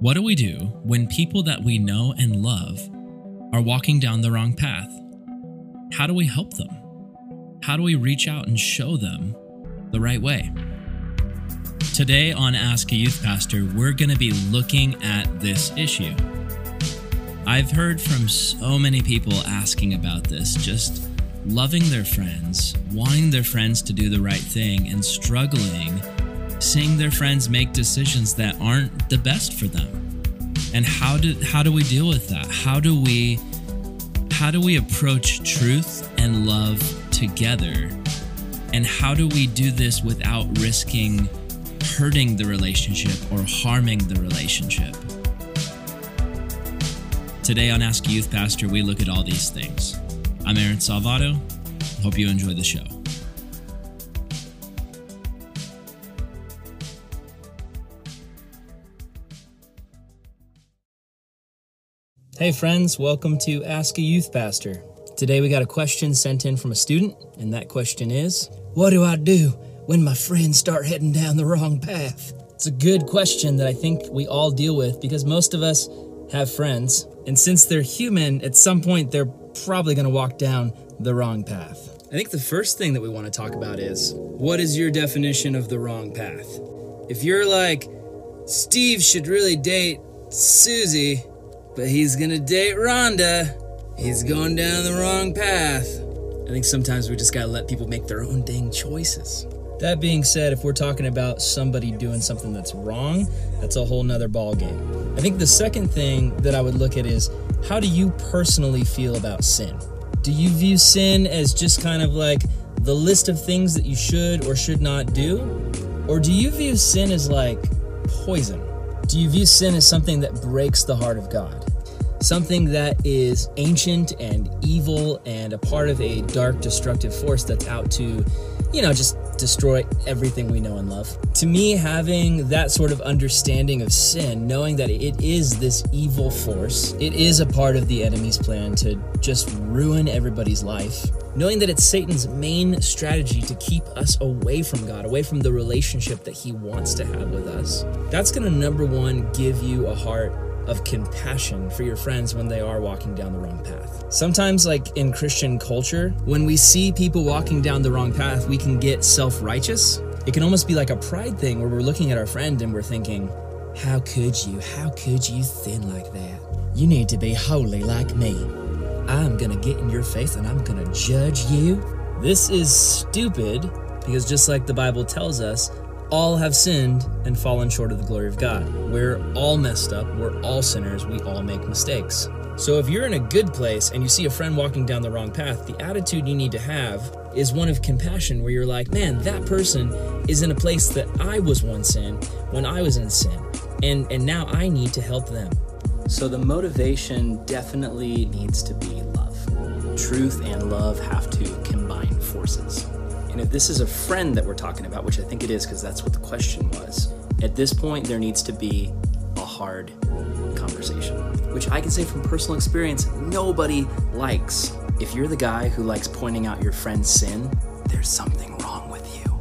What do we do when people that we know and love are walking down the wrong path? How do we help them? How do we reach out and show them the right way? Today on Ask a Youth Pastor, we're going to be looking at this issue. I've heard from so many people asking about this, just loving their friends, wanting their friends to do the right thing, and struggling seeing their friends make decisions that aren't the best for them. And how do how do we deal with that? How do we how do we approach truth and love together? And how do we do this without risking hurting the relationship or harming the relationship? Today on Ask Youth Pastor, we look at all these things. I'm Aaron Salvato. Hope you enjoy the show. Hey, friends, welcome to Ask a Youth Pastor. Today we got a question sent in from a student, and that question is What do I do when my friends start heading down the wrong path? It's a good question that I think we all deal with because most of us have friends, and since they're human, at some point they're probably going to walk down the wrong path. I think the first thing that we want to talk about is what is your definition of the wrong path? If you're like, Steve should really date Susie, but he's gonna date Rhonda. He's going down the wrong path. I think sometimes we just gotta let people make their own dang choices. That being said, if we're talking about somebody doing something that's wrong, that's a whole nother ballgame. I think the second thing that I would look at is how do you personally feel about sin? Do you view sin as just kind of like the list of things that you should or should not do? Or do you view sin as like poison? Do you view sin as something that breaks the heart of God? Something that is ancient and evil and a part of a dark, destructive force that's out to, you know, just destroy everything we know and love. To me, having that sort of understanding of sin, knowing that it is this evil force, it is a part of the enemy's plan to just ruin everybody's life, knowing that it's Satan's main strategy to keep us away from God, away from the relationship that he wants to have with us, that's to number one give you a heart of compassion for your friends when they are walking down the wrong path. Sometimes, like in Christian culture, when we see people walking down the wrong path, we can get self righteous. It can almost be like a pride thing where we're looking at our friend and we're thinking, How could you? How could you sin like that? You need to be holy like me. I'm gonna get in your face and I'm gonna judge you. This is stupid because just like the Bible tells us, all have sinned and fallen short of the glory of God. We're all messed up. We're all sinners. We all make mistakes. So if you're in a good place and you see a friend walking down the wrong path, the attitude you need to have is one of compassion where you're like, man, that person is in a place that I was once in when I was in sin. And and now I need to help them. So the motivation definitely needs to be love. Truth and love have to combine forces. And if this is a friend that we're talking about, which I think it is because that's what the question was, at this point there needs to be a hard conversation, which I can say from personal experience, nobody likes. If you're the guy who likes pointing out your friend's sin, there's something wrong with you.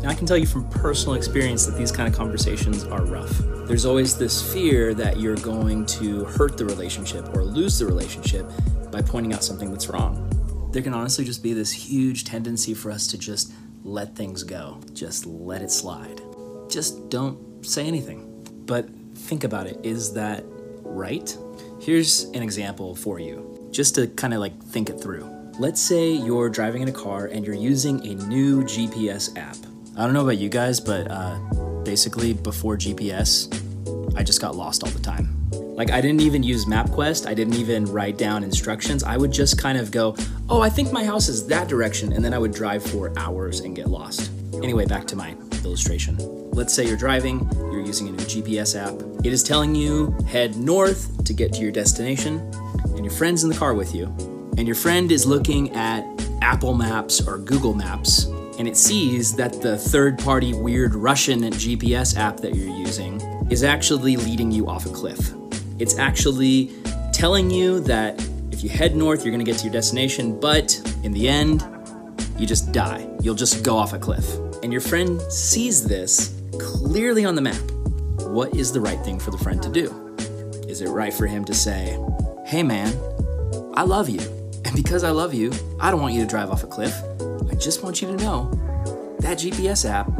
Now, I can tell you from personal experience that these kind of conversations are rough. There's always this fear that you're going to hurt the relationship or lose the relationship by pointing out something that's wrong there can honestly just be this huge tendency for us to just let things go, just let it slide. Just don't say anything. But think about it is that right? Here's an example for you, just to kind of like think it through. Let's say you're driving in a car and you're using a new GPS app. I don't know about you guys, but uh, basically, before GPS, I just got lost all the time. Like I didn't even use MapQuest. I didn't even write down instructions. I would just kind of go, "Oh, I think my house is that direction," and then I would drive for hours and get lost. Anyway, back to my illustration. Let's say you're driving, you're using a new GPS app. It is telling you head north to get to your destination, and your friend's in the car with you. And your friend is looking at Apple Maps or Google Maps, and it sees that the third party weird Russian GPS app that you're using is actually leading you off a cliff. It's actually telling you that if you head north, you're gonna get to your destination, but in the end, you just die. You'll just go off a cliff. And your friend sees this clearly on the map, what is the right thing for the friend to do? Is it right for him to say, Hey man, I love you, and because I love you, I don't want you to drive off a cliff. I just want you to know that GPS app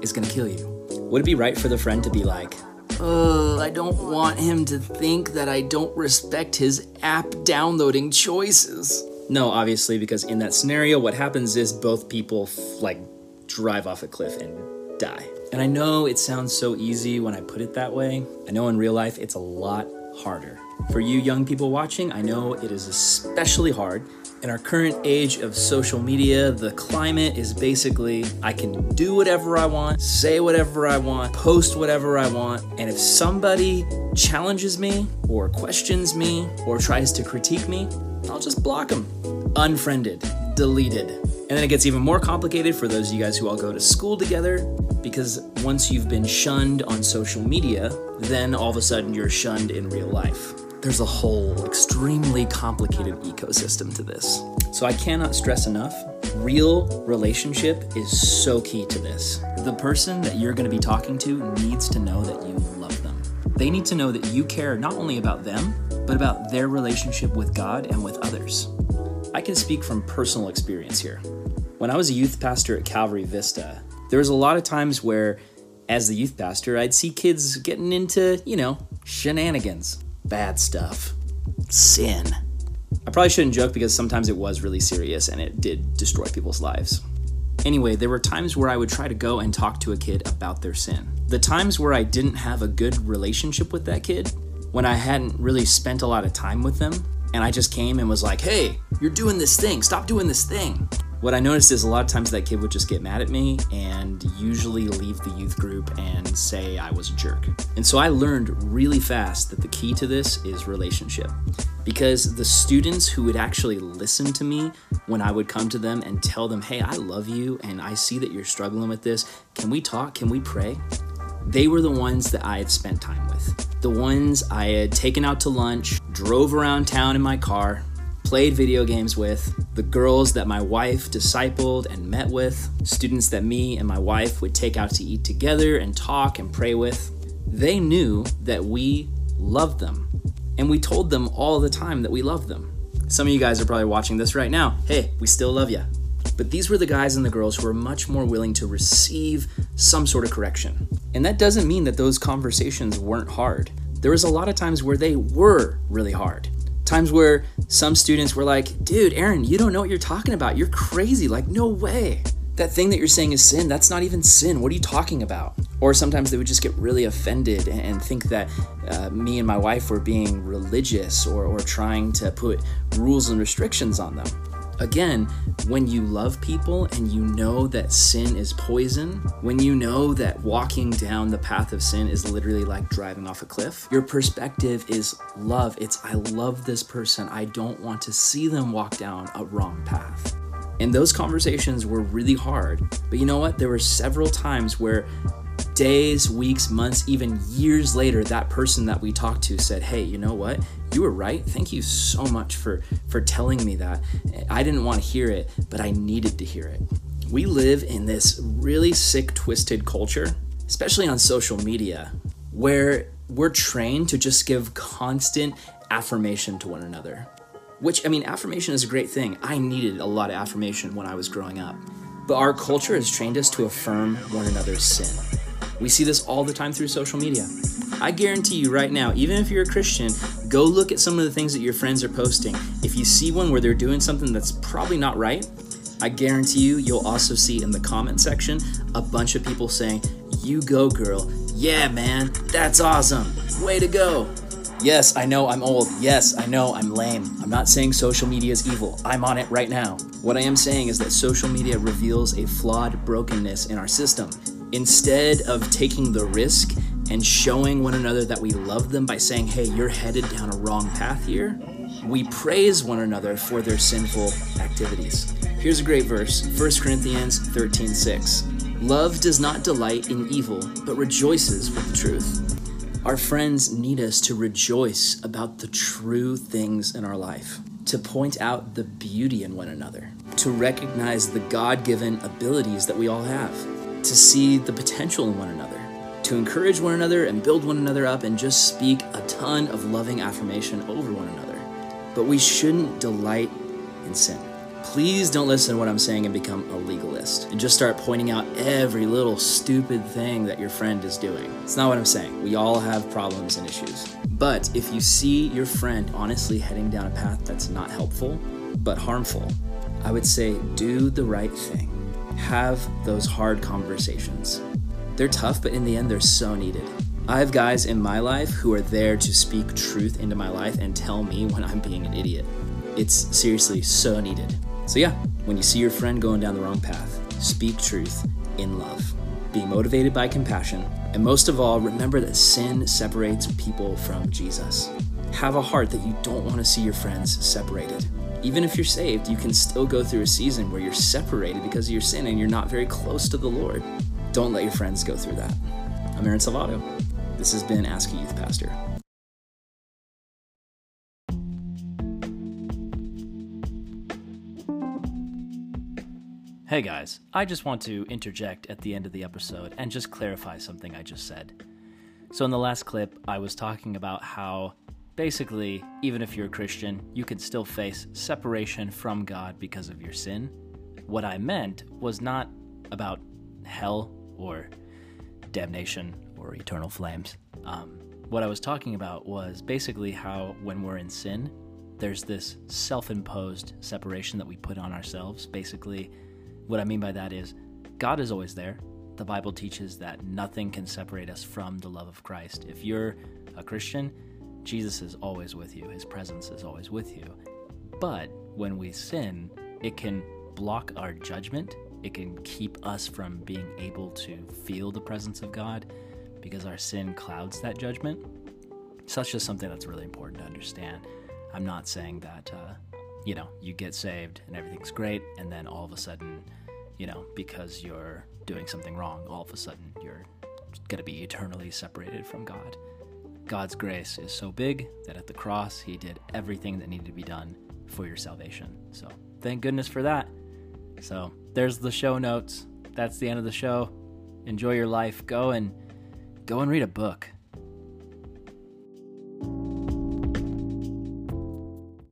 is gonna kill you. Would it be right for the friend to be like, uh, I don't want him to think that I don't respect his app downloading choices. No, obviously, because in that scenario, what happens is both people like drive off a cliff and die. And I know it sounds so easy when I put it that way. I know in real life it's a lot harder. For you young people watching, I know it is especially hard. In our current age of social media, the climate is basically I can do whatever I want, say whatever I want, post whatever I want, and if somebody challenges me or questions me or tries to critique me, I'll just block them. Unfriended, deleted. And then it gets even more complicated for those of you guys who all go to school together because once you've been shunned on social media, then all of a sudden you're shunned in real life. There's a whole extremely complicated ecosystem to this. So I cannot stress enough real relationship is so key to this. The person that you're going to be talking to needs to know that you love them. They need to know that you care not only about them, but about their relationship with God and with others. I can speak from personal experience here. When I was a youth pastor at Calvary Vista, there was a lot of times where, as the youth pastor, I'd see kids getting into, you know, shenanigans bad stuff, sin. I probably shouldn't joke because sometimes it was really serious and it did destroy people's lives. Anyway, there were times where I would try to go and talk to a kid about their sin. The times where I didn't have a good relationship with that kid, when I hadn't really spent a lot of time with them, and I just came and was like, hey, you're doing this thing, stop doing this thing what I noticed is a lot of times that kid would just get mad at me and usually leave the youth group and say I was a jerk. And so I learned really fast that the key to this is relationship. Because the students who would actually listen to me when I would come to them and tell them, hey, I love you and I see that you're struggling with this, can we talk? Can we pray? They were the ones that I had spent time with. The ones I had taken out to lunch, drove around town in my car, played video games with, the girls that my wife discipled and met with, students that me and my wife would take out to eat together and talk and pray with. They knew that we loved them. And we told them all the time that we loved them. Some of you guys are probably watching this right now. Hey, we still love you. But these were the guys and the girls who were much more willing to receive some sort of correction. And that doesn't mean that those conversations weren't hard. There was a lot of times where they were really hard times where some students were like, dude, Aaron, you don't know what you're talking about. You're crazy. Like, no way. That thing that you're saying is sin. That's not even sin. What are you talking about? Or sometimes they would just get really offended and think that uh, me and my wife were being religious or, or trying to put rules and restrictions on them. Again, when you love people and you know that sin is poison, when you know that walking down the path of sin is literally like driving off a cliff, your perspective is love. It's, I love this person. I don't want to see them walk down a wrong path. And those conversations were really hard. But you know what? There were several times where days, weeks, months, even years later, that person that we talked to said, Hey, you know what? You were right. Thank you so much for, for telling me that. I didn't want to hear it, but I needed to hear it. We live in this really sick, twisted culture, especially on social media, where we're trained to just give constant affirmation to one another. Which, I mean, affirmation is a great thing. I needed a lot of affirmation when I was growing up. But our culture has trained us to affirm one another's sin. We see this all the time through social media. I guarantee you right now, even if you're a Christian, go look at some of the things that your friends are posting. If you see one where they're doing something that's probably not right, I guarantee you, you'll also see in the comment section a bunch of people saying, You go, girl. Yeah, man, that's awesome. Way to go. Yes, I know I'm old. Yes, I know I'm lame. I'm not saying social media is evil. I'm on it right now. What I am saying is that social media reveals a flawed brokenness in our system. Instead of taking the risk and showing one another that we love them by saying, hey, you're headed down a wrong path here, we praise one another for their sinful activities. Here's a great verse 1 Corinthians 13 6. Love does not delight in evil, but rejoices with the truth. Our friends need us to rejoice about the true things in our life, to point out the beauty in one another, to recognize the God given abilities that we all have to see the potential in one another, to encourage one another and build one another up and just speak a ton of loving affirmation over one another. But we shouldn't delight in sin. Please don't listen to what I'm saying and become a legalist and just start pointing out every little stupid thing that your friend is doing. It's not what I'm saying. We all have problems and issues. But if you see your friend honestly heading down a path that's not helpful, but harmful, I would say do the right thing. Have those hard conversations. They're tough, but in the end, they're so needed. I have guys in my life who are there to speak truth into my life and tell me when I'm being an idiot. It's seriously so needed. So, yeah, when you see your friend going down the wrong path, speak truth in love. Be motivated by compassion, and most of all, remember that sin separates people from Jesus. Have a heart that you don't want to see your friends separated. Even if you're saved, you can still go through a season where you're separated because of your sin and you're not very close to the Lord. Don't let your friends go through that. I'm Aaron Salvato. This has been Ask a Youth Pastor. Hey guys, I just want to interject at the end of the episode and just clarify something I just said. So, in the last clip, I was talking about how basically, even if you're a Christian, you can still face separation from God because of your sin. What I meant was not about hell or damnation or eternal flames. Um, what I was talking about was basically how when we're in sin, there's this self imposed separation that we put on ourselves. Basically, what I mean by that is God is always there. The Bible teaches that nothing can separate us from the love of Christ. If you're a Christian, Jesus is always with you, His presence is always with you. But when we sin, it can block our judgment, it can keep us from being able to feel the presence of God because our sin clouds that judgment. So that's just something that's really important to understand. I'm not saying that, uh, you know, you get saved and everything's great, and then all of a sudden you know, because you're doing something wrong, all of a sudden you're going to be eternally separated from God. God's grace is so big that at the cross, He did everything that needed to be done for your salvation. So thank goodness for that. So there's the show notes. That's the end of the show. Enjoy your life. Go and go and read a book.